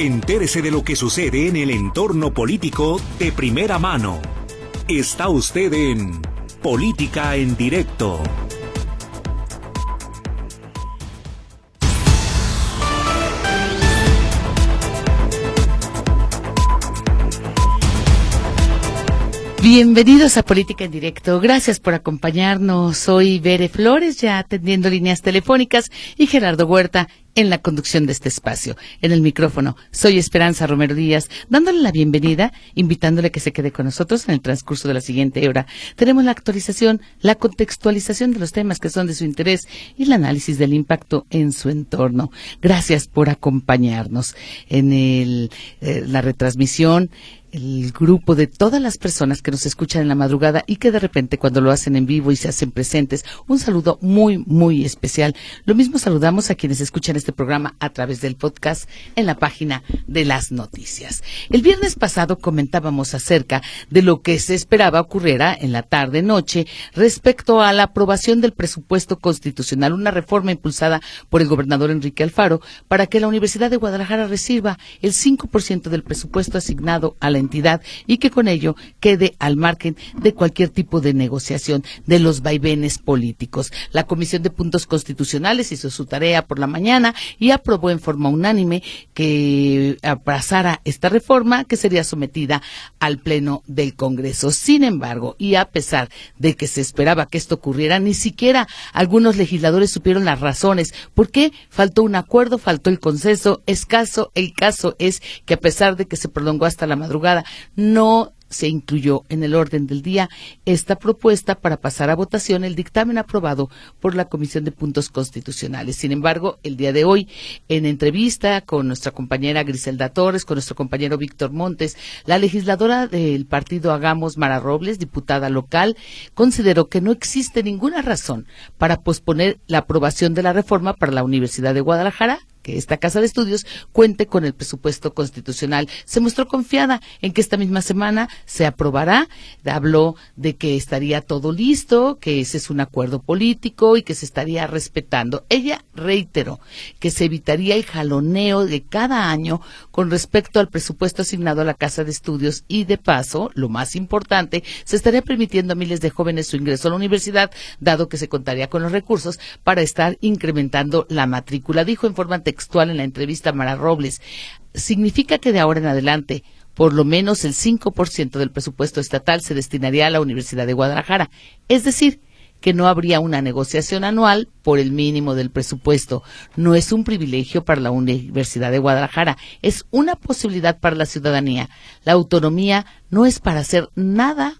Entérese de lo que sucede en el entorno político de primera mano. Está usted en Política en Directo. Bienvenidos a Política en Directo. Gracias por acompañarnos. Soy Bere Flores, ya atendiendo líneas telefónicas, y Gerardo Huerta en la conducción de este espacio. En el micrófono, soy Esperanza Romero Díaz, dándole la bienvenida, invitándole a que se quede con nosotros en el transcurso de la siguiente hora. Tenemos la actualización, la contextualización de los temas que son de su interés y el análisis del impacto en su entorno. Gracias por acompañarnos en el, eh, la retransmisión el grupo de todas las personas que nos escuchan en la madrugada y que de repente cuando lo hacen en vivo y se hacen presentes, un saludo muy, muy especial. Lo mismo saludamos a quienes escuchan este programa a través del podcast en la página de las noticias. El viernes pasado comentábamos acerca de lo que se esperaba ocurriera en la tarde-noche respecto a la aprobación del presupuesto constitucional, una reforma impulsada por el gobernador Enrique Alfaro para que la Universidad de Guadalajara reciba el 5% del presupuesto asignado a la entidad y que con ello quede al margen de cualquier tipo de negociación de los vaivenes políticos. La Comisión de Puntos Constitucionales hizo su tarea por la mañana y aprobó en forma unánime que abrazara esta reforma que sería sometida al Pleno del Congreso. Sin embargo, y a pesar de que se esperaba que esto ocurriera, ni siquiera algunos legisladores supieron las razones. ¿Por qué faltó un acuerdo, faltó el consenso? Escaso, el caso es que a pesar de que se prolongó hasta la madrugada, no se incluyó en el orden del día esta propuesta para pasar a votación el dictamen aprobado por la Comisión de Puntos Constitucionales. Sin embargo, el día de hoy, en entrevista con nuestra compañera Griselda Torres, con nuestro compañero Víctor Montes, la legisladora del partido Hagamos Mara Robles, diputada local, consideró que no existe ninguna razón para posponer la aprobación de la reforma para la Universidad de Guadalajara que esta Casa de Estudios cuente con el presupuesto constitucional. Se mostró confiada en que esta misma semana se aprobará. Habló de que estaría todo listo, que ese es un acuerdo político y que se estaría respetando. Ella reiteró que se evitaría el jaloneo de cada año con respecto al presupuesto asignado a la Casa de Estudios y de paso, lo más importante, se estaría permitiendo a miles de jóvenes su ingreso a la universidad, dado que se contaría con los recursos para estar incrementando la matrícula. Dijo en forma textual en la entrevista a Mara Robles, significa que de ahora en adelante por lo menos el 5% del presupuesto estatal se destinaría a la Universidad de Guadalajara. Es decir, que no habría una negociación anual por el mínimo del presupuesto. No es un privilegio para la Universidad de Guadalajara, es una posibilidad para la ciudadanía. La autonomía no es para hacer nada,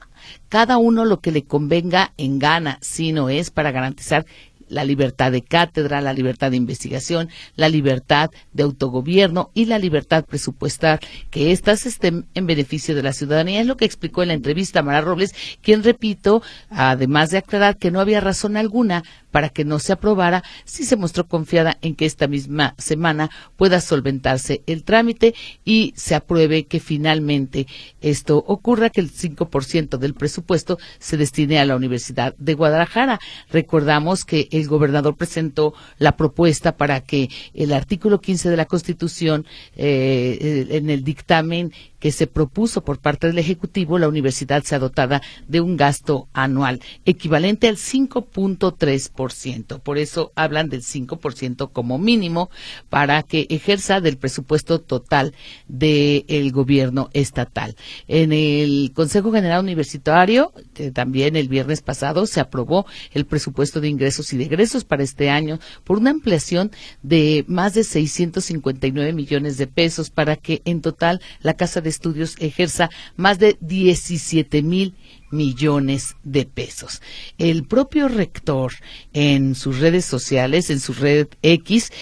cada uno lo que le convenga en gana, sino es para garantizar la libertad de cátedra, la libertad de investigación, la libertad de autogobierno y la libertad presupuestal, que éstas estén en beneficio de la ciudadanía. Es lo que explicó en la entrevista Mara Robles, quien, repito, además de aclarar que no había razón alguna para que no se aprobara, sí se mostró confiada en que esta misma semana pueda solventarse el trámite y se apruebe que finalmente esto ocurra, que el 5% del presupuesto se destine a la Universidad de Guadalajara. Recordamos que el gobernador presentó la propuesta para que el artículo 15 de la Constitución eh, en el dictamen que se propuso por parte del Ejecutivo, la universidad sea dotada de un gasto anual equivalente al 5.3%. Por eso hablan del 5% como mínimo para que ejerza del presupuesto total del gobierno estatal. En el Consejo General Universitario, también el viernes pasado, se aprobó el presupuesto de ingresos y de egresos para este año por una ampliación de más de 659 millones de pesos para que en total la Casa de Estudios ejerza más de 17 mil millones de pesos. El propio rector en sus redes sociales, en su red X,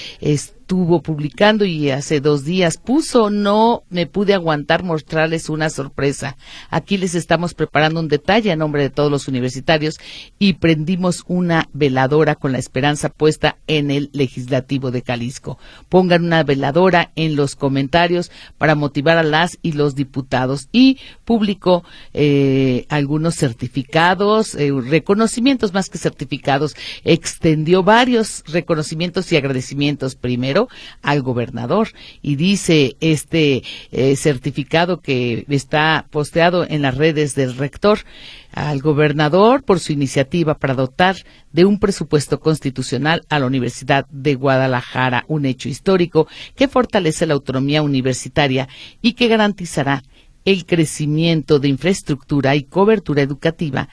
estuvo publicando y hace dos días puso, no me pude aguantar mostrarles una sorpresa. Aquí les estamos preparando un detalle a nombre de todos los universitarios y prendimos una veladora con la esperanza puesta en el legislativo de Jalisco. Pongan una veladora en los comentarios para motivar a las y los diputados y publicó eh, algunos certificados, eh, reconocimientos más que certificados, extendió varios reconocimientos y agradecimientos primero al gobernador. Y dice este eh, certificado que está posteado en las redes del rector al gobernador por su iniciativa para dotar de un presupuesto constitucional a la Universidad de Guadalajara, un hecho histórico que fortalece la autonomía universitaria y que garantizará el crecimiento de infraestructura y cobertura educativa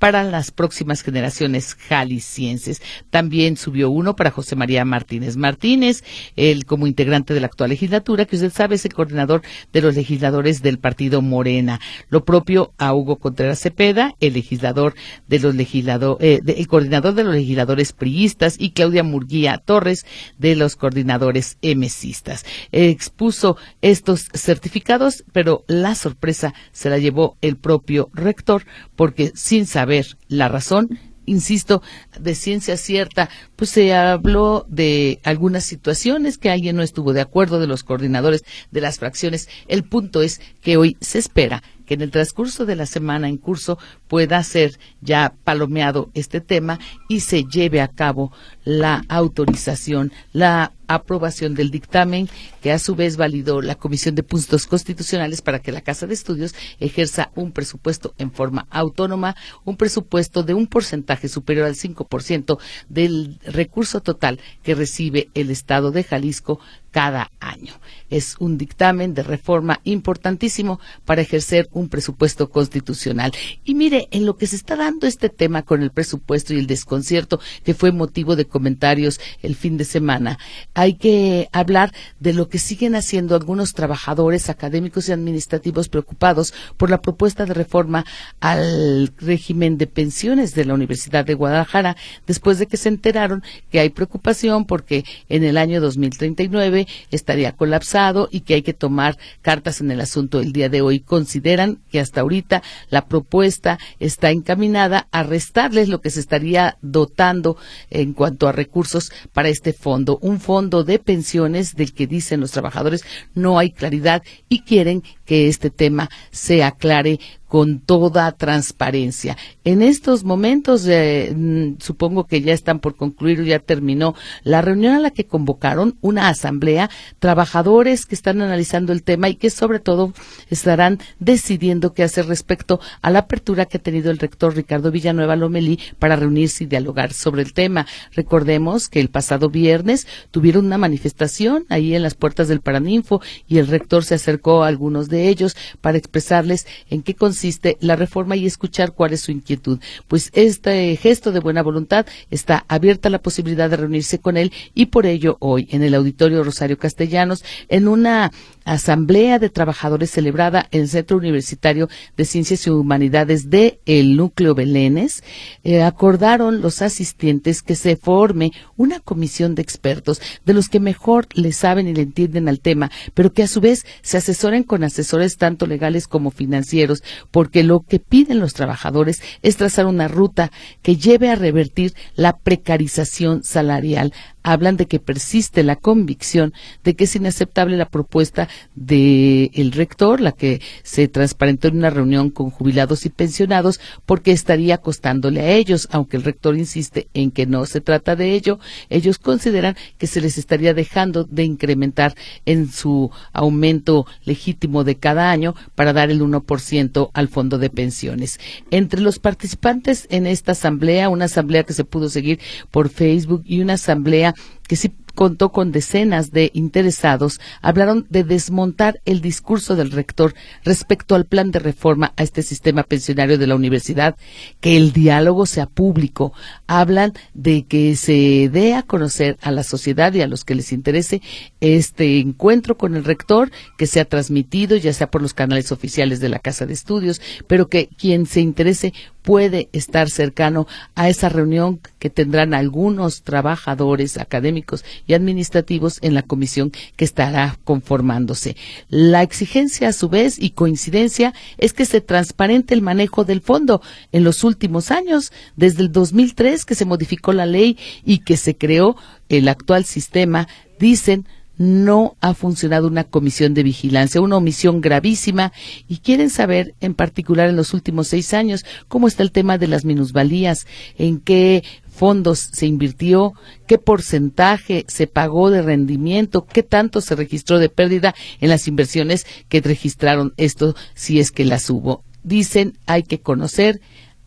para las próximas generaciones jaliscienses. También subió uno para José María Martínez Martínez, él como integrante de la actual legislatura, que usted sabe es el coordinador de los legisladores del partido Morena. Lo propio a Hugo Contreras Cepeda, el legislador de los legisladores, eh, el coordinador de los legisladores priistas y Claudia Murguía Torres de los coordinadores emesistas. Expuso estos certificados, pero la sorpresa se la llevó el propio rector porque sin saber la razón, insisto, de ciencia cierta, pues se habló de algunas situaciones que alguien no estuvo de acuerdo de los coordinadores de las fracciones. El punto es que hoy se espera que en el transcurso de la semana en curso pueda ser ya palomeado este tema y se lleve a cabo la autorización, la aprobación del dictamen que a su vez validó la Comisión de Puntos Constitucionales para que la Casa de Estudios ejerza un presupuesto en forma autónoma, un presupuesto de un porcentaje superior al 5% del recurso total que recibe el Estado de Jalisco cada año. Es un dictamen de reforma importantísimo para ejercer un presupuesto constitucional. Y mire, en lo que se está dando este tema con el presupuesto y el desconcierto que fue motivo de comentarios el fin de semana, hay que hablar de lo que siguen haciendo algunos trabajadores académicos y administrativos preocupados por la propuesta de reforma al régimen de pensiones de la Universidad de Guadalajara, después de que se enteraron que hay preocupación porque en el año 2039 estaría colapsado y que hay que tomar cartas en el asunto el día de hoy. Consideran que hasta ahorita la propuesta está encaminada a restarles lo que se estaría dotando en cuanto a recursos para este fondo, un fondo de pensiones del que dicen los trabajadores no hay claridad y quieren que este tema se aclare con toda transparencia. En estos momentos, eh, mm, supongo que ya están por concluir ya terminó la reunión a la que convocaron una asamblea, trabajadores que están analizando el tema y que sobre todo estarán decidiendo qué hacer respecto a la apertura que ha tenido el rector Ricardo Villanueva Lomelí para reunirse y dialogar sobre el tema. Recordemos que el pasado viernes tuvieron una manifestación ahí en las puertas del Paraninfo y el rector se acercó a algunos de ellos para expresarles en qué consiste la reforma y escuchar cuál es su inquietud. Pues este gesto de buena voluntad está abierta la posibilidad de reunirse con él y por ello hoy en el Auditorio Rosario Castellanos, en una asamblea de trabajadores celebrada en el Centro Universitario de Ciencias y Humanidades de el Núcleo Belénes, eh, acordaron los asistentes que se forme una comisión de expertos de los que mejor le saben y le entienden al tema, pero que a su vez se asesoren con asesores tanto legales como financieros, porque lo que piden los trabajadores es trazar una ruta que lleve a revertir la precarización salarial hablan de que persiste la convicción de que es inaceptable la propuesta del rector, la que se transparentó en una reunión con jubilados y pensionados, porque estaría costándole a ellos, aunque el rector insiste en que no se trata de ello, ellos consideran que se les estaría dejando de incrementar en su aumento legítimo de cada año para dar el 1% al fondo de pensiones. Entre los participantes en esta asamblea, una asamblea que se pudo seguir por Facebook y una asamblea que sí contó con decenas de interesados, hablaron de desmontar el discurso del rector respecto al plan de reforma a este sistema pensionario de la universidad, que el diálogo sea público, hablan de que se dé a conocer a la sociedad y a los que les interese este encuentro con el rector, que sea transmitido ya sea por los canales oficiales de la Casa de Estudios, pero que quien se interese puede estar cercano a esa reunión que tendrán algunos trabajadores académicos y administrativos en la comisión que estará conformándose. La exigencia, a su vez, y coincidencia, es que se transparente el manejo del fondo. En los últimos años, desde el 2003 que se modificó la ley y que se creó el actual sistema, dicen no ha funcionado una comisión de vigilancia, una omisión gravísima, y quieren saber, en particular en los últimos seis años, cómo está el tema de las minusvalías, en qué fondos se invirtió, qué porcentaje se pagó de rendimiento, qué tanto se registró de pérdida en las inversiones que registraron esto, si es que las hubo. Dicen hay que conocer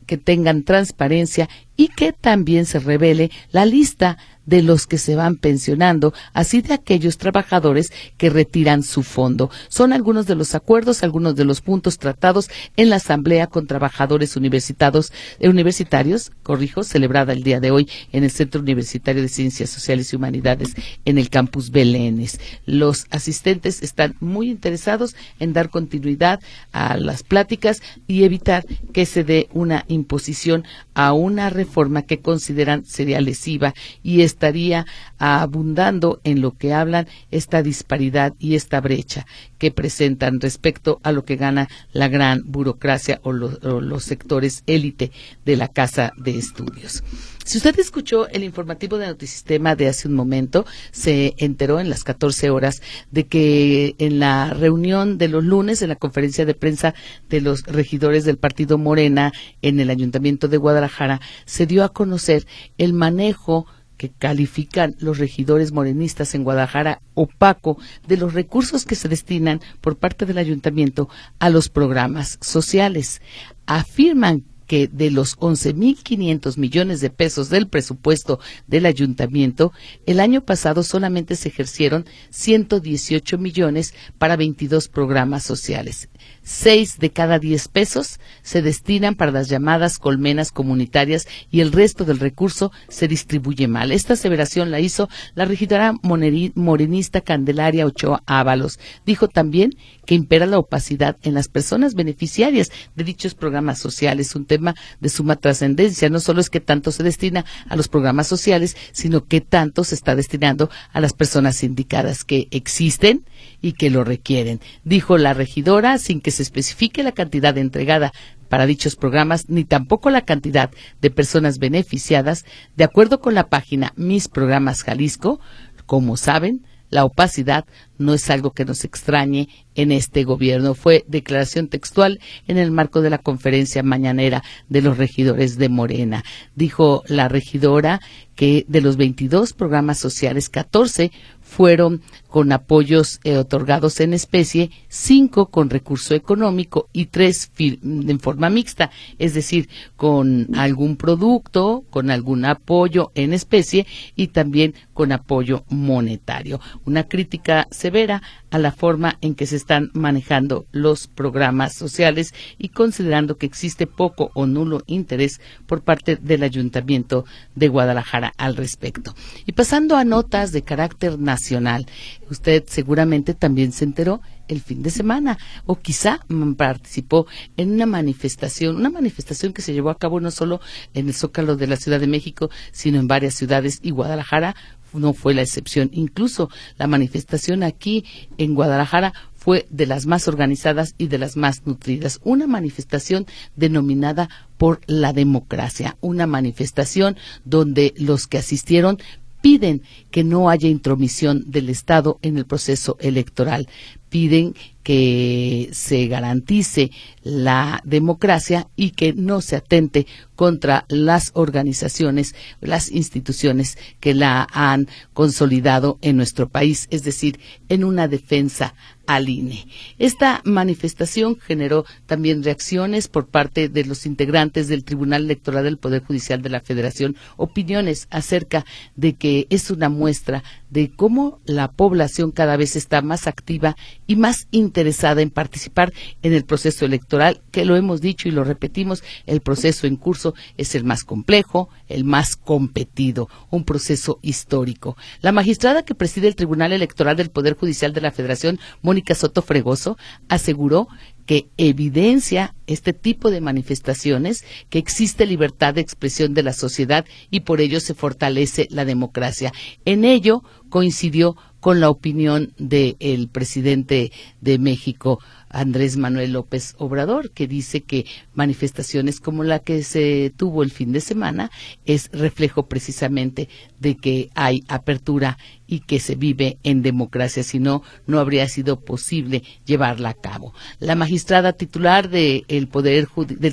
que tengan transparencia y que también se revele la lista de los que se van pensionando, así de aquellos trabajadores que retiran su fondo. Son algunos de los acuerdos, algunos de los puntos tratados en la Asamblea con Trabajadores eh, Universitarios, corrijo, celebrada el día de hoy en el Centro Universitario de Ciencias Sociales y Humanidades en el campus Belénes. Los asistentes están muy interesados en dar continuidad a las pláticas y evitar que se dé una imposición a una reforma que consideran sería lesiva y estaría abundando en lo que hablan esta disparidad y esta brecha que presentan respecto a lo que gana la gran burocracia o, los sectores élite de la casa de estudios. Si usted escuchó el informativo de Notisistema de hace un momento, se enteró en las 14 horas de que en la reunión de los lunes, en la conferencia de prensa de los regidores del partido Morena en el Ayuntamiento de Guadalajara, se dio a conocer el manejo que califican los regidores morenistas en Guadalajara opaco de los recursos que se destinan por parte del ayuntamiento a los programas sociales. Afirman que de los 11.500 millones de pesos del presupuesto del ayuntamiento, el año pasado solamente se ejercieron 118 millones para 22 programas sociales. Seis de cada diez pesos se destinan para las llamadas colmenas comunitarias y el resto del recurso se distribuye mal. Esta aseveración la hizo la regidora morenista Candelaria Ochoa Ábalos. Dijo también que impera la opacidad en las personas beneficiarias de dichos programas sociales, un tema de suma trascendencia. No solo es que tanto se destina a los programas sociales, sino que tanto se está destinando a las personas indicadas que existen y que lo requieren. Dijo la regidora, sin que se especifique la cantidad entregada para dichos programas, ni tampoco la cantidad de personas beneficiadas, de acuerdo con la página Mis Programas Jalisco, como saben, la opacidad no es algo que nos extrañe en este gobierno. Fue declaración textual en el marco de la conferencia mañanera de los regidores de Morena. Dijo la regidora que de los 22 programas sociales, 14 fueron con apoyos eh, otorgados en especie, cinco con recurso económico y tres en forma mixta, es decir, con algún producto, con algún apoyo en especie y también con apoyo monetario. Una crítica severa a la forma en que se están manejando los programas sociales y considerando que existe poco o nulo interés por parte del Ayuntamiento de Guadalajara al respecto. Y pasando a notas de carácter nacional, Usted seguramente también se enteró el fin de semana o quizá participó en una manifestación, una manifestación que se llevó a cabo no solo en el Zócalo de la Ciudad de México, sino en varias ciudades y Guadalajara no fue la excepción. Incluso la manifestación aquí en Guadalajara fue de las más organizadas y de las más nutridas. Una manifestación denominada por la democracia, una manifestación donde los que asistieron piden que no haya intromisión del Estado en el proceso electoral. Piden que se garantice la democracia y que no se atente contra las organizaciones, las instituciones que la han consolidado en nuestro país, es decir, en una defensa al INE. Esta manifestación generó también reacciones por parte de los integrantes del Tribunal Electoral del Poder Judicial de la Federación, opiniones acerca de que es una muestra de cómo la población cada vez está más activa y más interesada en participar en el proceso electoral, que lo hemos dicho y lo repetimos, el proceso en curso es el más complejo, el más competido, un proceso histórico. La magistrada que preside el Tribunal Electoral del Poder Judicial de la Federación, Mónica Soto Fregoso, aseguró que evidencia este tipo de manifestaciones que existe libertad de expresión de la sociedad y por ello se fortalece la democracia. En ello coincidió con la opinión del presidente de México, Andrés Manuel López Obrador, que dice que manifestaciones como la que se tuvo el fin de semana es reflejo precisamente de que hay apertura y que se vive en democracia, si no, no habría sido posible llevarla a cabo. La magistrada titular del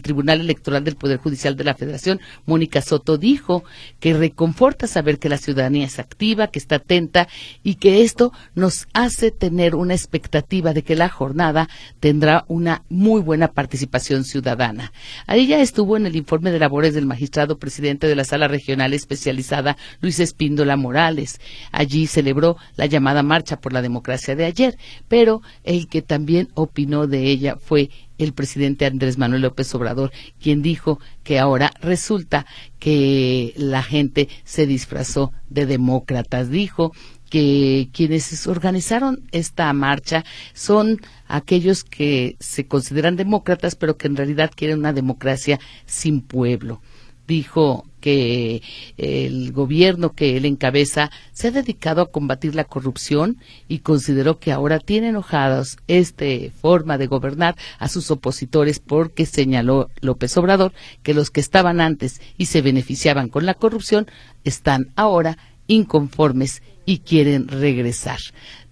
Tribunal Electoral del Poder Judicial de la Federación, Mónica Soto, dijo que reconforta saber que la ciudadanía es activa, que está atenta y que esto nos hace tener una expectativa de que la jornada tendrá una muy buena participación ciudadana. Ahí ya estuvo en el informe de labores del magistrado presidente de la Sala Regional Especializada, Luis Espíndola Morales. Allí celebró la llamada Marcha por la Democracia de ayer, pero el que también opinó de ella fue el presidente Andrés Manuel López Obrador, quien dijo que ahora resulta que la gente se disfrazó de demócratas. Dijo que quienes organizaron esta marcha son aquellos que se consideran demócratas, pero que en realidad quieren una democracia sin pueblo. Dijo que el gobierno que él encabeza se ha dedicado a combatir la corrupción y consideró que ahora tiene enojados esta forma de gobernar a sus opositores porque señaló López Obrador que los que estaban antes y se beneficiaban con la corrupción están ahora inconformes y quieren regresar.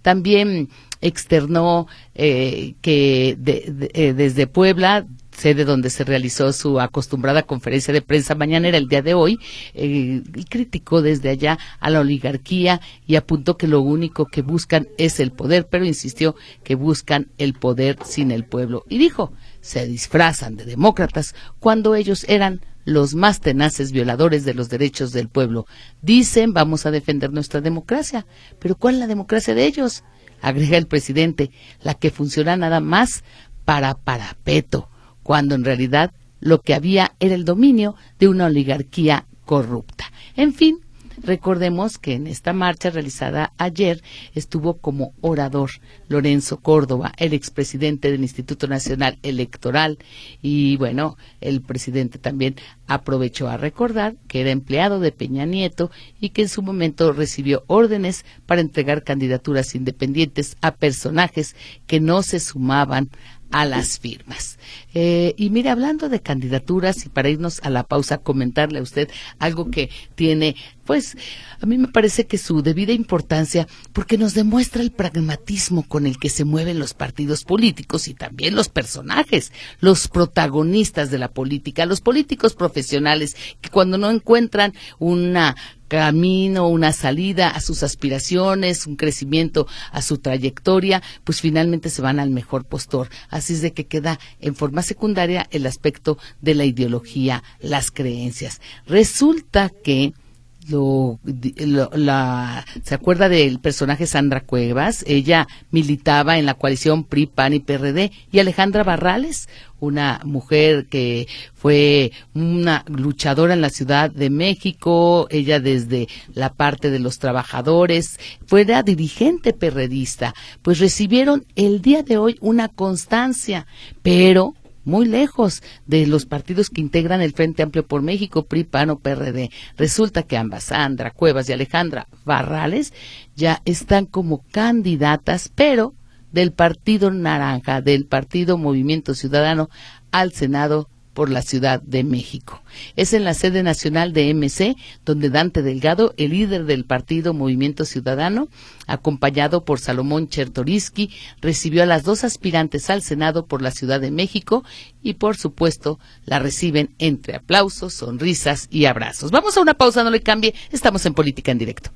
También externó eh, que eh, desde Puebla sede donde se realizó su acostumbrada conferencia de prensa mañanera el día de hoy, eh, y criticó desde allá a la oligarquía y apuntó que lo único que buscan es el poder, pero insistió que buscan el poder sin el pueblo. Y dijo, se disfrazan de demócratas cuando ellos eran los más tenaces violadores de los derechos del pueblo. Dicen, vamos a defender nuestra democracia, pero ¿cuál es la democracia de ellos? Agrega el presidente, la que funciona nada más para parapeto cuando en realidad lo que había era el dominio de una oligarquía corrupta. En fin, Recordemos que en esta marcha realizada ayer estuvo como orador Lorenzo Córdoba, el expresidente del Instituto Nacional Electoral. Y bueno, el presidente también aprovechó a recordar que era empleado de Peña Nieto y que en su momento recibió órdenes para entregar candidaturas independientes a personajes que no se sumaban a las firmas. Eh, y mire, hablando de candidaturas y para irnos a la pausa, comentarle a usted algo que tiene, pues, a mí me parece que su debida importancia, porque nos demuestra el pragmatismo con el que se mueven los partidos políticos y también los personajes, los protagonistas de la política, los políticos profesionales que cuando no encuentran una camino, una salida a sus aspiraciones, un crecimiento a su trayectoria, pues finalmente se van al mejor postor. Así es de que queda en forma secundaria el aspecto de la ideología, las creencias. Resulta que lo, la, se acuerda del personaje Sandra Cuevas, ella militaba en la coalición PRI, PAN y PRD, y Alejandra Barrales, una mujer que fue una luchadora en la Ciudad de México, ella desde la parte de los trabajadores, fue la dirigente perredista, pues recibieron el día de hoy una constancia, pero muy lejos de los partidos que integran el Frente Amplio por México, PRI, PAN o PRD. Resulta que ambas, Sandra Cuevas y Alejandra Barrales, ya están como candidatas, pero del Partido Naranja, del Partido Movimiento Ciudadano al Senado por la Ciudad de México. Es en la sede nacional de MC donde Dante Delgado, el líder del partido Movimiento Ciudadano, acompañado por Salomón Chertoriski, recibió a las dos aspirantes al Senado por la Ciudad de México y por supuesto la reciben entre aplausos, sonrisas y abrazos. Vamos a una pausa, no le cambie, estamos en Política en Directo.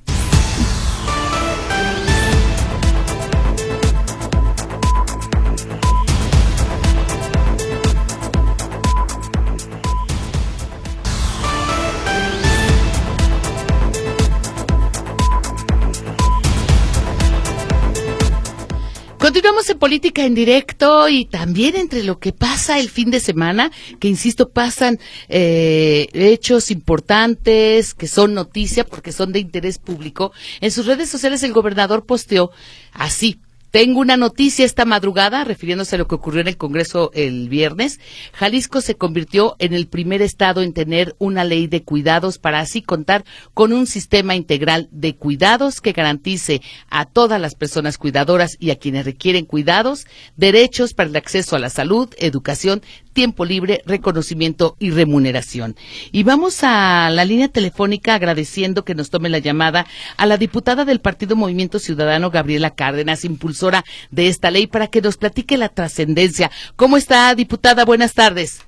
Política en directo y también entre lo que pasa el fin de semana, que insisto, pasan eh, hechos importantes que son noticia porque son de interés público. En sus redes sociales el gobernador posteó así, tengo una noticia esta madrugada, refiriéndose a lo que ocurrió en el Congreso el viernes. Jalisco se convirtió en el primer estado en tener una ley de cuidados para así contar con un sistema integral de cuidados que garantice a todas las personas cuidadoras y a quienes requieren cuidados derechos para el acceso a la salud, educación, tiempo libre, reconocimiento y remuneración. Y vamos a la línea telefónica agradeciendo que nos tome la llamada a la diputada del Partido Movimiento Ciudadano, Gabriela Cárdenas, impulsora de esta ley, para que nos platique la trascendencia. ¿Cómo está, diputada? Buenas tardes.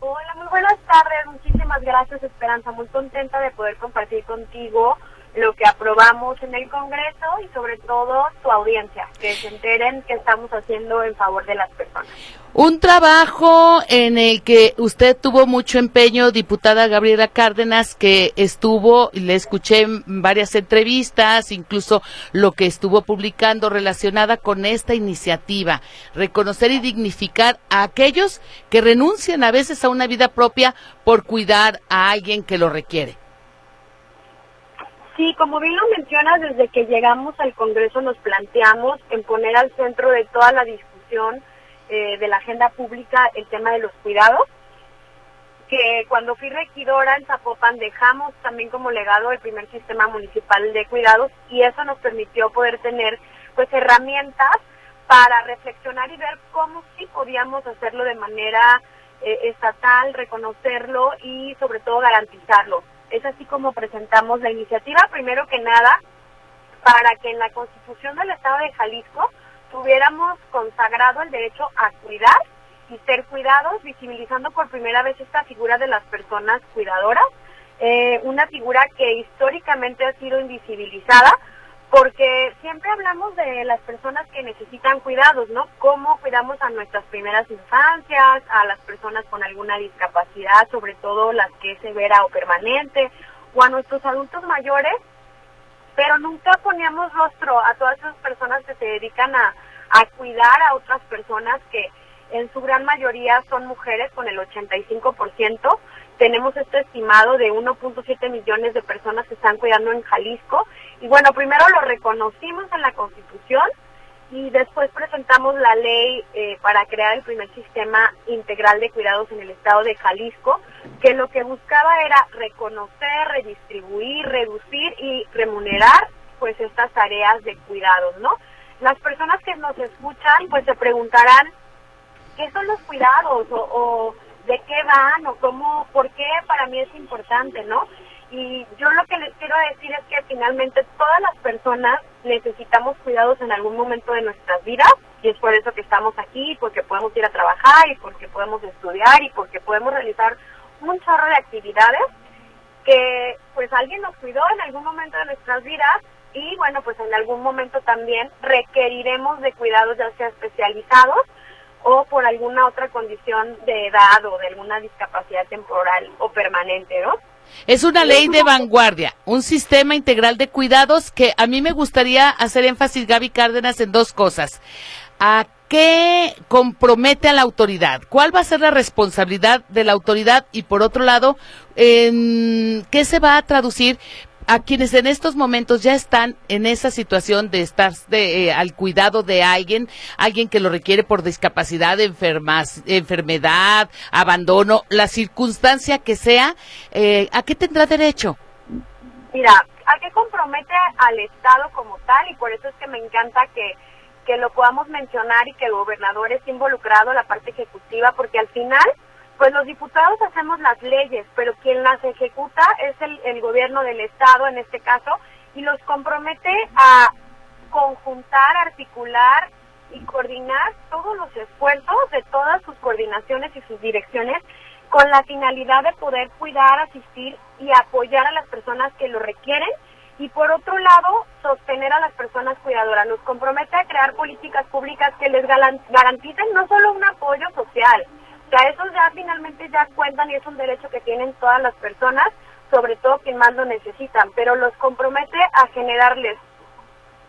Hola, muy buenas tardes. Muchísimas gracias, Esperanza. Muy contenta de poder compartir contigo lo que aprobamos en el Congreso y sobre todo tu audiencia, que se enteren que estamos haciendo en favor de las personas. Un trabajo en el que usted tuvo mucho empeño, diputada Gabriela Cárdenas, que estuvo, le escuché en varias entrevistas, incluso lo que estuvo publicando relacionada con esta iniciativa, reconocer y dignificar a aquellos que renuncian a veces a una vida propia por cuidar a alguien que lo requiere. Sí, como bien lo mencionas, desde que llegamos al Congreso nos planteamos en poner al centro de toda la discusión eh, de la agenda pública el tema de los cuidados, que cuando fui regidora en Zapopan dejamos también como legado el primer sistema municipal de cuidados y eso nos permitió poder tener pues herramientas para reflexionar y ver cómo sí podíamos hacerlo de manera eh, estatal, reconocerlo y sobre todo garantizarlo. Es así como presentamos la iniciativa, primero que nada, para que en la Constitución del Estado de Jalisco tuviéramos consagrado el derecho a cuidar y ser cuidados, visibilizando por primera vez esta figura de las personas cuidadoras, eh, una figura que históricamente ha sido invisibilizada, porque siempre hablamos de las personas que necesitan cuidados, ¿no? Cómo cuidamos a nuestras primeras infancias, a las personas con alguna discapacidad, sobre todo las que es severa o permanente, o a nuestros adultos mayores, pero nunca poníamos rostro a todas esas personas que se dedican a, a cuidar a otras personas que en su gran mayoría son mujeres con el 85%. Tenemos este estimado de 1.7 millones de personas que están cuidando en Jalisco y bueno, primero lo reconocimos en la Constitución y después presentamos la ley eh, para crear el primer sistema integral de cuidados en el estado de Jalisco, que lo que buscaba era reconocer, redistribuir, reducir y remunerar pues estas tareas de cuidados, ¿no? Las personas que nos escuchan pues se preguntarán qué son los cuidados o, o de qué van o cómo, por qué para mí es importante, ¿no? Y yo lo que les quiero decir es que finalmente todas las personas necesitamos cuidados en algún momento de nuestras vidas y es por eso que estamos aquí, porque podemos ir a trabajar y porque podemos estudiar y porque podemos realizar un chorro de actividades que pues alguien nos cuidó en algún momento de nuestras vidas y bueno pues en algún momento también requeriremos de cuidados ya sea especializados o por alguna otra condición de edad o de alguna discapacidad temporal o permanente, ¿no? Es una ley de vanguardia, un sistema integral de cuidados que a mí me gustaría hacer énfasis, Gaby Cárdenas, en dos cosas. ¿A qué compromete a la autoridad? ¿Cuál va a ser la responsabilidad de la autoridad? Y por otro lado, ¿en ¿qué se va a traducir a quienes en estos momentos ya están en esa situación de estar de, eh, al cuidado de alguien, alguien que lo requiere por discapacidad, enfermedad, abandono, la circunstancia que sea, eh, ¿a qué tendrá derecho? Mira, a qué compromete al Estado como tal y por eso es que me encanta que, que lo podamos mencionar y que el gobernador esté involucrado, la parte ejecutiva, porque al final pues los diputados hacemos las leyes, pero quien las ejecuta es el, gobierno del Estado en este caso y los compromete a conjuntar, articular y coordinar todos los esfuerzos de todas sus coordinaciones y sus direcciones con la finalidad de poder cuidar, asistir y apoyar a las personas que lo requieren y por otro lado sostener a las personas cuidadoras. Nos compromete a crear políticas públicas que les garanticen no solo un apoyo social, sea, esos ya finalmente ya cuentan y es un derecho que tienen todas las personas, sobre todo quien más lo necesitan, pero los compromete a generarles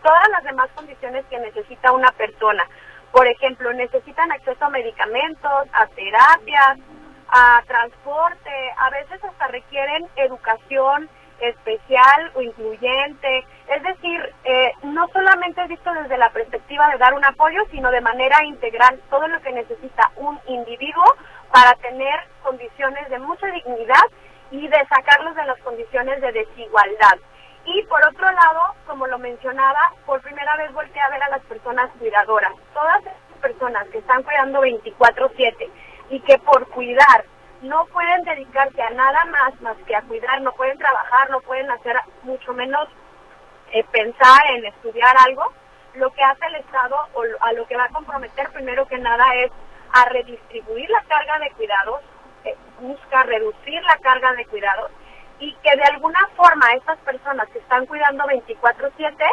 todas las demás condiciones que necesita una persona. Por ejemplo, necesitan acceso a medicamentos, a terapias, a transporte, a veces hasta requieren educación especial o incluyente. Es decir, eh, no solamente es visto desde la perspectiva de dar un apoyo, sino de manera integral todo lo que necesita un individuo para tener condiciones de mucha dignidad y de sacarlos de las condiciones de desigualdad. Y por otro lado, como lo mencionaba, por primera vez volteé a ver a las personas cuidadoras. Todas esas personas que están cuidando 24/7 y que por cuidar no pueden dedicarse a nada más más que a cuidar, no pueden trabajar, no pueden hacer mucho menos eh, pensar en estudiar algo, lo que hace el Estado o a lo que va a comprometer primero que nada es a redistribuir la carga de cuidados, eh, busca reducir la carga de cuidados y que de alguna forma estas personas que están cuidando 24/7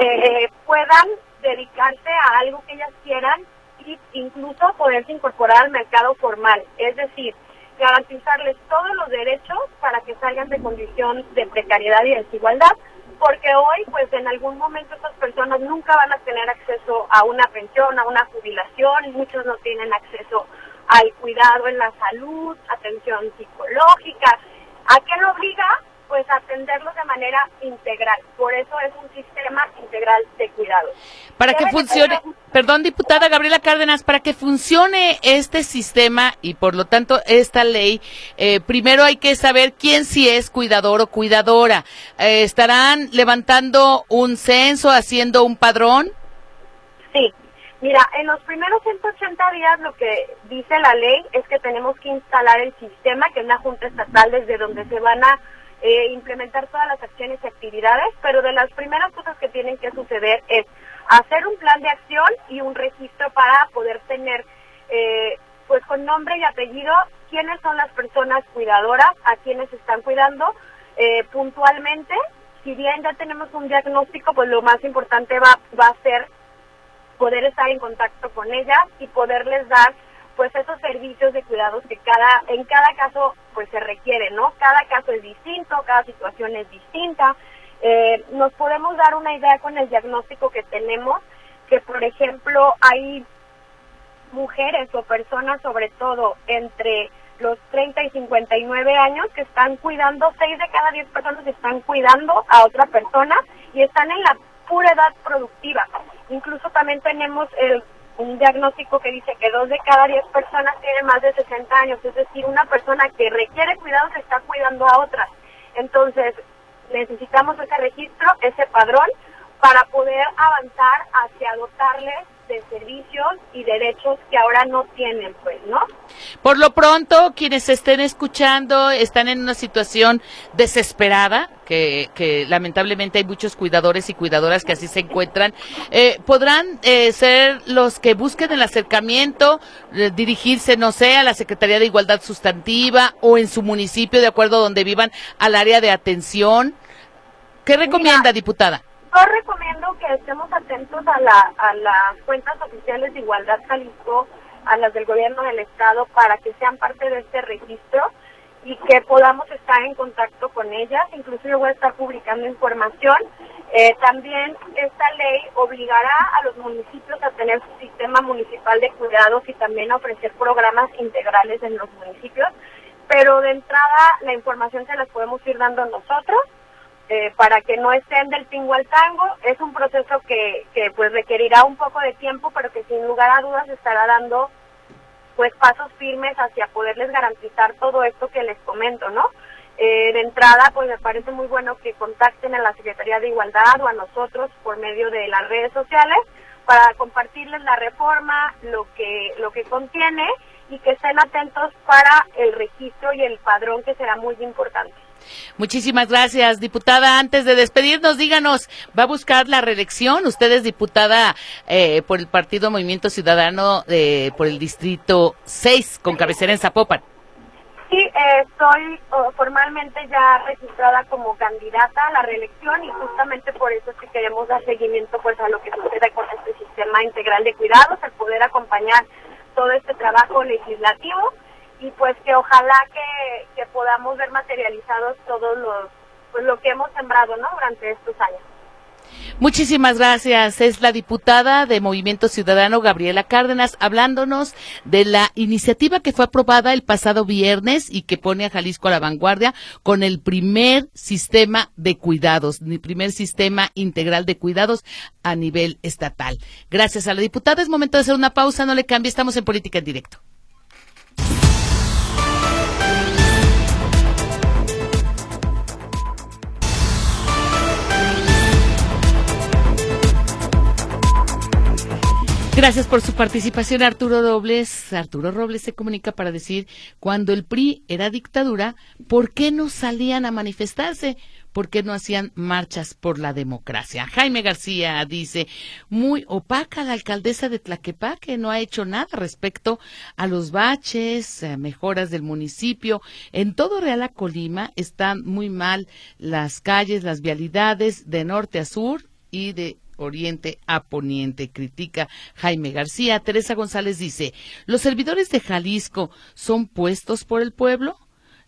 eh, puedan dedicarse a algo que ellas quieran e incluso poderse incorporar al mercado formal, es decir, garantizarles todos los derechos para que salgan de condición de precariedad y desigualdad, porque hoy, pues en algún momento estas personas nunca van a tener acceso a una pensión, a una jubilación, muchos no tienen acceso al cuidado en la salud, atención psicológica. ¿A qué lo obliga? Pues atenderlos de manera integral. Por eso es un sistema integral de cuidados. Para que funcione, perdón, diputada Gabriela Cárdenas, para que funcione este sistema y por lo tanto esta ley, eh, primero hay que saber quién sí es cuidador o cuidadora. Eh, ¿Estarán levantando un censo, haciendo un padrón? Sí. Mira, en los primeros 180 días lo que dice la ley es que tenemos que instalar el sistema, que es una junta estatal desde donde se van a eh, implementar todas las acciones y actividades, pero de las primeras cosas que tienen que suceder es hacer un plan de acción y un registro para poder tener, eh, pues con nombre y apellido, quiénes son las personas cuidadoras, a quienes están cuidando eh, puntualmente. Si bien ya tenemos un diagnóstico, pues lo más importante va, va a ser poder estar en contacto con ellas y poderles dar pues esos servicios de cuidados que cada en cada caso pues se requiere, ¿no? Cada caso es distinto, cada situación es distinta. Eh, nos podemos dar una idea con el diagnóstico que tenemos, que por ejemplo hay mujeres o personas sobre todo entre los 30 y 59 años que están cuidando, 6 de cada 10 personas están cuidando a otra persona y están en la pura edad productiva. Incluso también tenemos el un diagnóstico que dice que dos de cada diez personas tienen más de 60 años, es decir, una persona que requiere cuidados está cuidando a otras. Entonces, necesitamos ese registro, ese padrón, para poder avanzar hacia dotarles de servicios y derechos que ahora no tienen, pues, ¿no? Por lo pronto, quienes estén escuchando están en una situación desesperada, que, que lamentablemente hay muchos cuidadores y cuidadoras que así se encuentran. Eh, ¿Podrán eh, ser los que busquen el acercamiento, eh, dirigirse, no sé, a la Secretaría de Igualdad Sustantiva o en su municipio, de acuerdo a donde vivan, al área de atención? ¿Qué recomienda, diputada? Yo recomiendo que estemos atentos a, la, a las cuentas oficiales de Igualdad Jalisco, a las del gobierno del estado, para que sean parte de este registro y que podamos estar en contacto con ellas. Incluso yo voy a estar publicando información. Eh, también esta ley obligará a los municipios a tener su sistema municipal de cuidados y también a ofrecer programas integrales en los municipios. Pero de entrada la información se las podemos ir dando nosotros eh, para que no estén del tingo al tango. Es un proceso que, que pues requerirá un poco de tiempo, pero que sin lugar a dudas estará dando pues pasos firmes hacia poderles garantizar todo esto que les comento, ¿no? Eh, de entrada, pues me parece muy bueno que contacten a la Secretaría de Igualdad o a nosotros por medio de las redes sociales para compartirles la reforma, lo que lo que contiene y que estén atentos para el registro y el padrón que será muy importante. Muchísimas gracias, diputada. Antes de despedirnos, díganos, ¿va a buscar la reelección? Usted es diputada eh, por el Partido Movimiento Ciudadano eh, por el Distrito 6, con cabecera en Zapopan. Sí, eh, estoy formalmente ya registrada como candidata a la reelección y justamente por eso es que queremos dar seguimiento pues a lo que sucede con este sistema integral de cuidados, el poder acompañar todo este trabajo legislativo y pues que ojalá que, podamos ver materializados todos los pues lo que hemos sembrado no durante estos años Muchísimas gracias. Es la diputada de Movimiento Ciudadano, Gabriela Cárdenas, hablándonos de la iniciativa que fue aprobada el pasado viernes y que pone a Jalisco a la vanguardia con el primer sistema de cuidados, el primer sistema integral de cuidados a nivel estatal. Gracias a la diputada. Es momento de hacer una pausa. No le cambie. Estamos en Política en Directo. Gracias por su participación, Arturo Robles. Arturo Robles se comunica para decir, cuando el PRI era dictadura, ¿por qué no salían a manifestarse? ¿Por qué no hacían marchas por la democracia? Jaime García dice, muy opaca la alcaldesa de Tlaquepaque, no ha hecho nada respecto a los baches, eh, mejoras del municipio. En todo Real Colima están muy mal las calles, las vialidades de norte a sur y de oriente a poniente, critica Jaime García. Teresa González dice, ¿los servidores de Jalisco son puestos por el pueblo?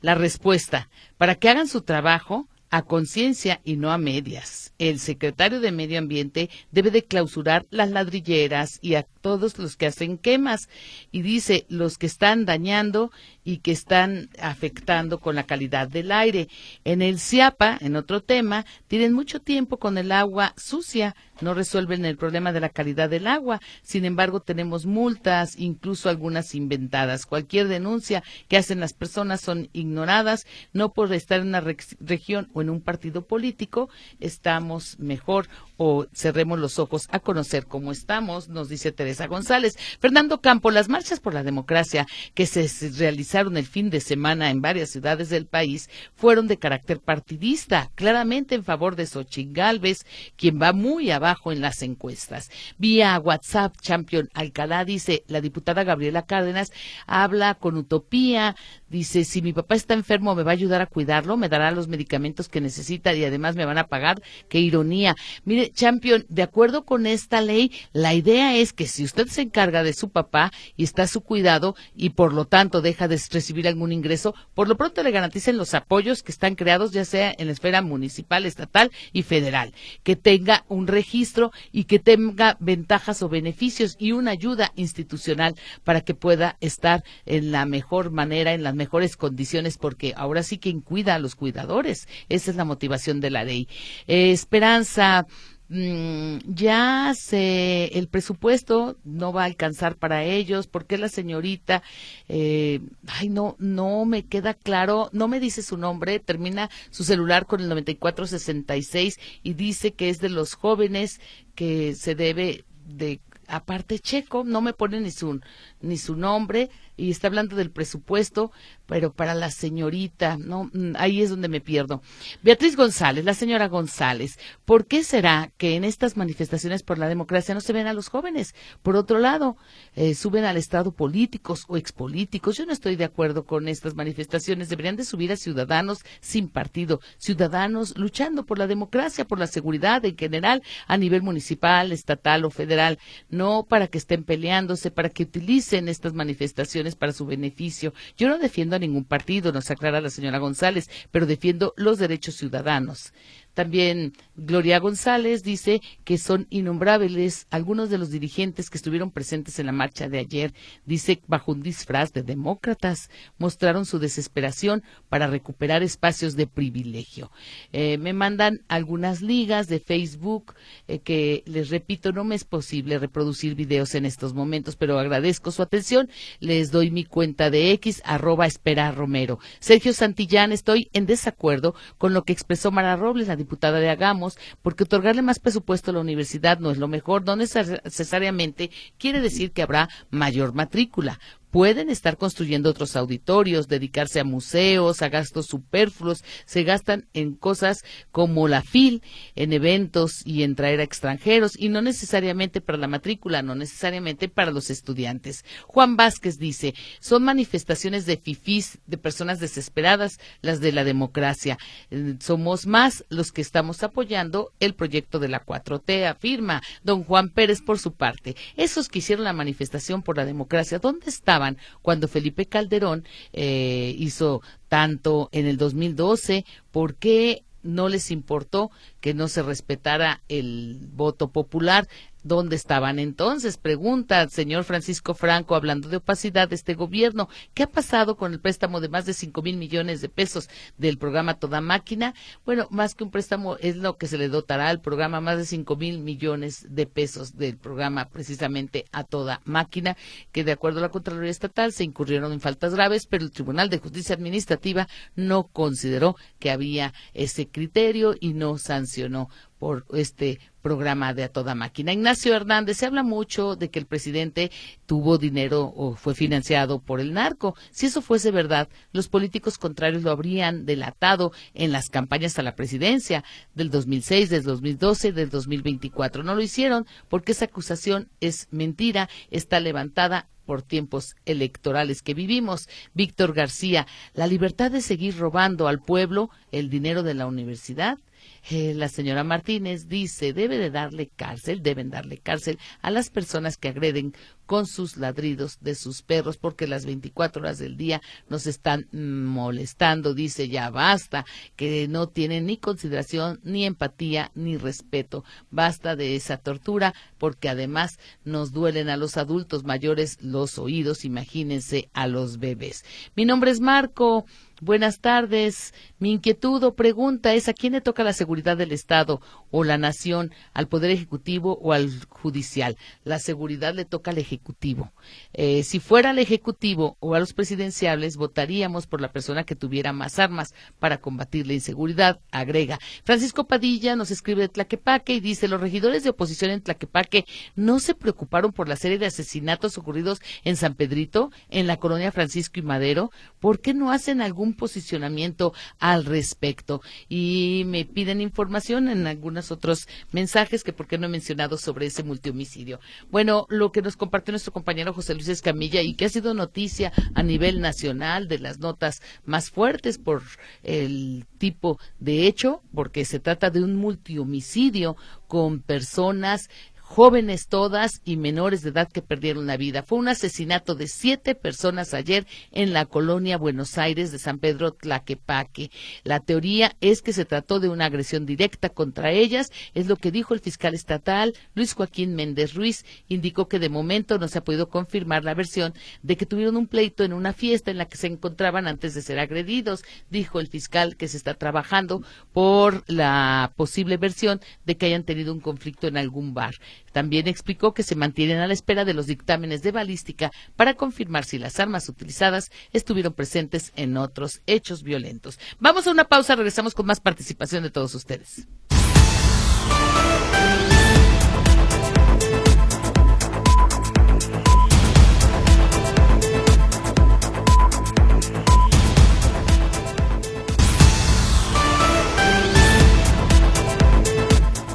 La respuesta, para que hagan su trabajo, a conciencia y no a medias. El secretario de Medio Ambiente debe de clausurar las ladrilleras y a todos los que hacen quemas y dice los que están dañando y que están afectando con la calidad del aire. En el CIAPA, en otro tema, tienen mucho tiempo con el agua sucia, no resuelven el problema de la calidad del agua. Sin embargo, tenemos multas, incluso algunas inventadas. Cualquier denuncia que hacen las personas son ignoradas, no por estar en una región o en un partido político, estamos mejor o cerremos los ojos a conocer cómo estamos, nos dice Teresa González. Fernando Campo, las marchas por la democracia que se realizaron el fin de semana en varias ciudades del país fueron de carácter partidista, claramente en favor de Xochitl quien va muy en las encuestas. Vía WhatsApp, Champion Alcalá dice, la diputada Gabriela Cárdenas habla con utopía, dice, si mi papá está enfermo, me va a ayudar a cuidarlo, me dará los medicamentos que necesita y además me van a pagar. Qué ironía. Mire, Champion, de acuerdo con esta ley, la idea es que si usted se encarga de su papá y está a su cuidado y por lo tanto deja de recibir algún ingreso, por lo pronto le garanticen los apoyos que están creados ya sea en la esfera municipal, estatal y federal, que tenga un registro y que tenga ventajas o beneficios y una ayuda institucional para que pueda estar en la mejor manera, en las mejores condiciones, porque ahora sí quien cuida a los cuidadores. Esa es la motivación de la ley. Eh, Esperanza Mm, ya se el presupuesto no va a alcanzar para ellos porque la señorita eh, ay no no me queda claro no me dice su nombre termina su celular con el 9466 y dice que es de los jóvenes que se debe de aparte checo no me pone ni su ni su nombre y está hablando del presupuesto, pero para la señorita, no, mm, ahí es donde me pierdo. Beatriz González, la señora González, ¿por qué será que en estas manifestaciones por la democracia no se ven a los jóvenes? Por otro lado, eh, suben al Estado políticos o expolíticos. Yo no estoy de acuerdo con estas manifestaciones. Deberían de subir a ciudadanos sin partido, ciudadanos luchando por la democracia, por la seguridad en general, a nivel municipal, estatal o federal, no para que estén peleándose, para que utilicen estas manifestaciones para su beneficio. Yo no defiendo a ningún partido, nos aclara la señora González, pero defiendo los derechos ciudadanos. También Gloria González dice que son innombrables algunos de los dirigentes que estuvieron presentes en la marcha de ayer. Dice bajo un disfraz de demócratas mostraron su desesperación para recuperar espacios de privilegio. Eh, me mandan algunas ligas de Facebook eh, que les repito no me es posible reproducir videos en estos momentos, pero agradezco su atención. Les doy mi cuenta de X arroba espera Romero. Sergio Santillán, estoy en desacuerdo con lo que expresó Mara Robles, la diputada de Porque otorgarle más presupuesto a la universidad no es lo mejor, no necesariamente quiere decir que habrá mayor matrícula pueden estar construyendo otros auditorios, dedicarse a museos, a gastos superfluos, se gastan en cosas como la FIL, en eventos y en traer a extranjeros, y no necesariamente para la matrícula, no necesariamente para los estudiantes. Juan Vázquez dice, son manifestaciones de fifís, de personas desesperadas, las de la democracia. Eh, somos más los que estamos apoyando el proyecto de la 4T, afirma don Juan Pérez por su parte. Esos que hicieron la manifestación por la democracia, ¿dónde están? Cuando Felipe Calderón eh, hizo tanto en el 2012, ¿por qué no les importó que no se respetara el voto popular? ¿Dónde estaban entonces? Pregunta el señor Francisco Franco, hablando de opacidad de este gobierno. ¿Qué ha pasado con el préstamo de más de cinco mil millones de pesos del programa Toda Máquina? Bueno, más que un préstamo es lo que se le dotará al programa, más de cinco mil millones de pesos del programa precisamente a Toda Máquina, que de acuerdo a la Contraloría Estatal se incurrieron en faltas graves, pero el Tribunal de Justicia Administrativa no consideró que había ese criterio y no sancionó por este programa de a toda máquina. Ignacio Hernández, se habla mucho de que el presidente tuvo dinero o fue financiado por el narco. Si eso fuese verdad, los políticos contrarios lo habrían delatado en las campañas a la presidencia del 2006, del 2012, del 2024. No lo hicieron porque esa acusación es mentira, está levantada por tiempos electorales que vivimos. Víctor García, la libertad de seguir robando al pueblo el dinero de la universidad eh, la señora Martínez dice, debe de darle cárcel, deben darle cárcel a las personas que agreden con sus ladridos de sus perros porque las 24 horas del día nos están molestando, dice, ya basta, que no tienen ni consideración, ni empatía, ni respeto. Basta de esa tortura porque además nos duelen a los adultos mayores los oídos, imagínense a los bebés. Mi nombre es Marco. Buenas tardes. Mi inquietud o pregunta es a quién le toca la seguridad del Estado o la nación, al Poder Ejecutivo o al Judicial. La seguridad le toca al Ejecutivo. Eh, si fuera al Ejecutivo o a los presidenciales, votaríamos por la persona que tuviera más armas para combatir la inseguridad, agrega. Francisco Padilla nos escribe de Tlaquepaque y dice, los regidores de oposición en Tlaquepaque no se preocuparon por la serie de asesinatos ocurridos en San Pedrito, en la colonia Francisco y Madero. ¿Por qué no hacen algún posicionamiento al respecto. Y me piden información en otros mensajes que por qué no he mencionado sobre ese multihomicidio. Bueno, lo que nos compartió nuestro compañero José Luis Escamilla y que ha sido noticia a nivel nacional de las notas más fuertes por el tipo de hecho, porque se trata de un multihomicidio con personas jóvenes todas y menores de edad que perdieron la vida. Fue un asesinato de siete personas ayer en la colonia Buenos Aires de San Pedro Tlaquepaque. La teoría es que se trató de una agresión directa contra ellas, es lo que dijo el fiscal estatal Luis Joaquín Méndez Ruiz. Indicó que de momento no se ha podido confirmar la versión de que tuvieron un pleito en una fiesta en la que se encontraban antes de ser agredidos. Dijo el fiscal que se está trabajando por la posible versión de que hayan tenido un conflicto en algún bar. También explicó que se mantienen a la espera de los dictámenes de balística para confirmar si las armas utilizadas estuvieron presentes en otros hechos violentos. Vamos a una pausa, regresamos con más participación de todos ustedes.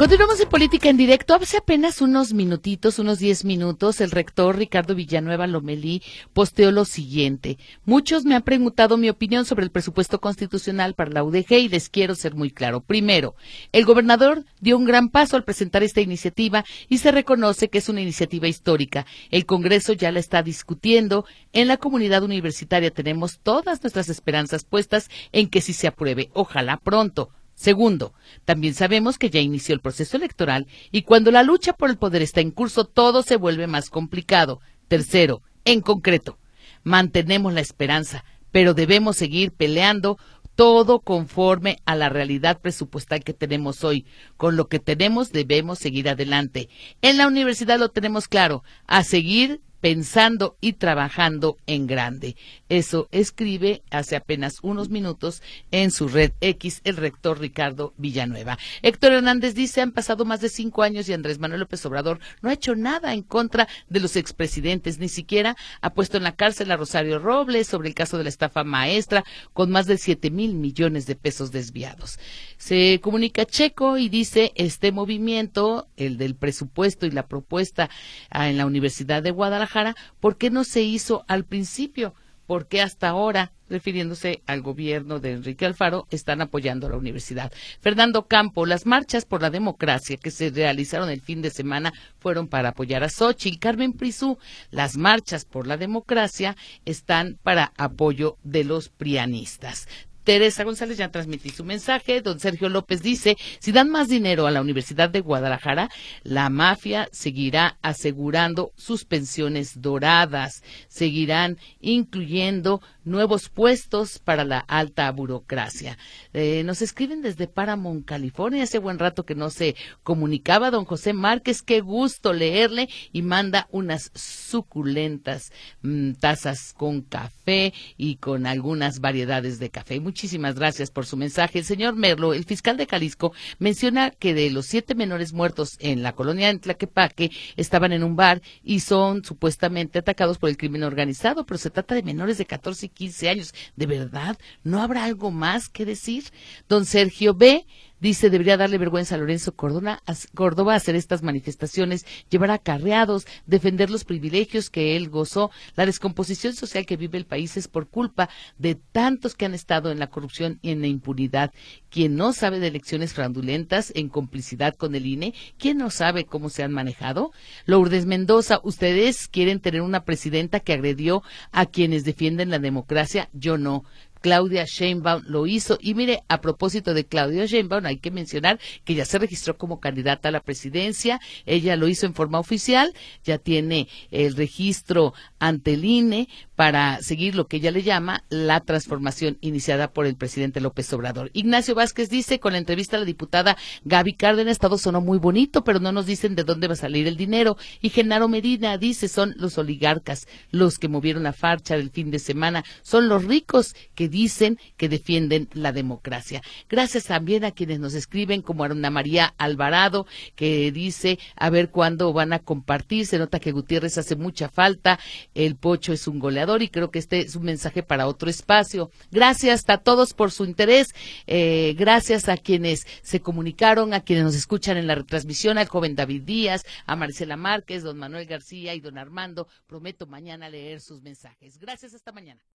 Continuamos en Política en Directo. Hace apenas unos minutitos, unos diez minutos, el rector Ricardo Villanueva Lomelí posteó lo siguiente. Muchos me han preguntado mi opinión sobre el presupuesto constitucional para la UDG y les quiero ser muy claro. Primero, el gobernador dio un gran paso al presentar esta iniciativa y se reconoce que es una iniciativa histórica. El Congreso ya la está discutiendo. En la comunidad universitaria tenemos todas nuestras esperanzas puestas en que sí se apruebe. Ojalá pronto. Segundo, también sabemos que ya inició el proceso electoral y cuando la lucha por el poder está en curso todo se vuelve más complicado. Tercero, en concreto, mantenemos la esperanza, pero debemos seguir peleando todo conforme a la realidad presupuestal que tenemos hoy. Con lo que tenemos debemos seguir adelante. En la universidad lo tenemos claro, a seguir pensando y trabajando en grande. Eso escribe hace apenas unos minutos en su red X el rector Ricardo Villanueva. Héctor Hernández dice, han pasado más de cinco años y Andrés Manuel López Obrador no ha hecho nada en contra de los expresidentes, ni siquiera ha puesto en la cárcel a Rosario Robles sobre el caso de la estafa maestra con más de siete mil millones de pesos desviados. Se comunica Checo y dice, este movimiento, el del presupuesto y la propuesta ah, en la Universidad de Guadalajara, ¿por qué no se hizo al principio? ¿Por qué hasta ahora, refiriéndose al gobierno de Enrique Alfaro, están apoyando a la universidad? Fernando Campo, las marchas por la democracia que se realizaron el fin de semana fueron para apoyar a Xochitl. Carmen Prisú, las marchas por la democracia están para apoyo de los prianistas. Teresa González ya transmití su mensaje. Don Sergio López dice, si dan más dinero a la Universidad de Guadalajara, la mafia seguirá asegurando sus pensiones doradas, seguirán incluyendo nuevos puestos para la alta burocracia. Eh, nos escriben desde Paramount, California. Hace buen rato que no se comunicaba don José Márquez. Qué gusto leerle y manda unas suculentas mm, tazas con café y con algunas variedades de café Muchísimas gracias por su mensaje. El señor Merlo, el fiscal de Jalisco, menciona que de los siete menores muertos en la colonia de Tlaquepaque estaban en un bar y son supuestamente atacados por el crimen organizado, pero se trata de menores de 14 y 15 años. ¿De verdad? ¿No habrá algo más que decir? Don Sergio B Dice, debería darle vergüenza a Lorenzo Córdoba hacer estas manifestaciones, llevar acarreados, defender los privilegios que él gozó. La descomposición social que vive el país es por culpa de tantos que han estado en la corrupción y en la impunidad. ¿Quién no sabe de elecciones fraudulentas en complicidad con el INE? ¿Quién no sabe cómo se han manejado? Lourdes Mendoza, ¿ustedes quieren tener una presidenta que agredió a quienes defienden la democracia? Yo no. Claudia Sheinbaum lo hizo. Y mire, a propósito de Claudia Sheinbaum, hay que mencionar que ya se registró como candidata a la presidencia. Ella lo hizo en forma oficial, ya tiene el registro ante el INE para seguir lo que ella le llama la transformación iniciada por el presidente López Obrador. Ignacio Vázquez dice, con la entrevista a la diputada Gaby Cárdenas, todo sonó muy bonito, pero no nos dicen de dónde va a salir el dinero. Y Genaro Medina dice, son los oligarcas los que movieron la farcha del fin de semana, son los ricos que dicen que defienden la democracia. Gracias también a quienes nos escriben, como Ana María Alvarado, que dice, a ver cuándo van a compartir, se nota que Gutiérrez hace mucha falta, el Pocho es un goleador, y creo que este es un mensaje para otro espacio. Gracias a todos por su interés, eh, gracias a quienes se comunicaron, a quienes nos escuchan en la retransmisión, al joven David Díaz, a Marcela Márquez, don Manuel García y don Armando. Prometo mañana leer sus mensajes. Gracias, hasta mañana.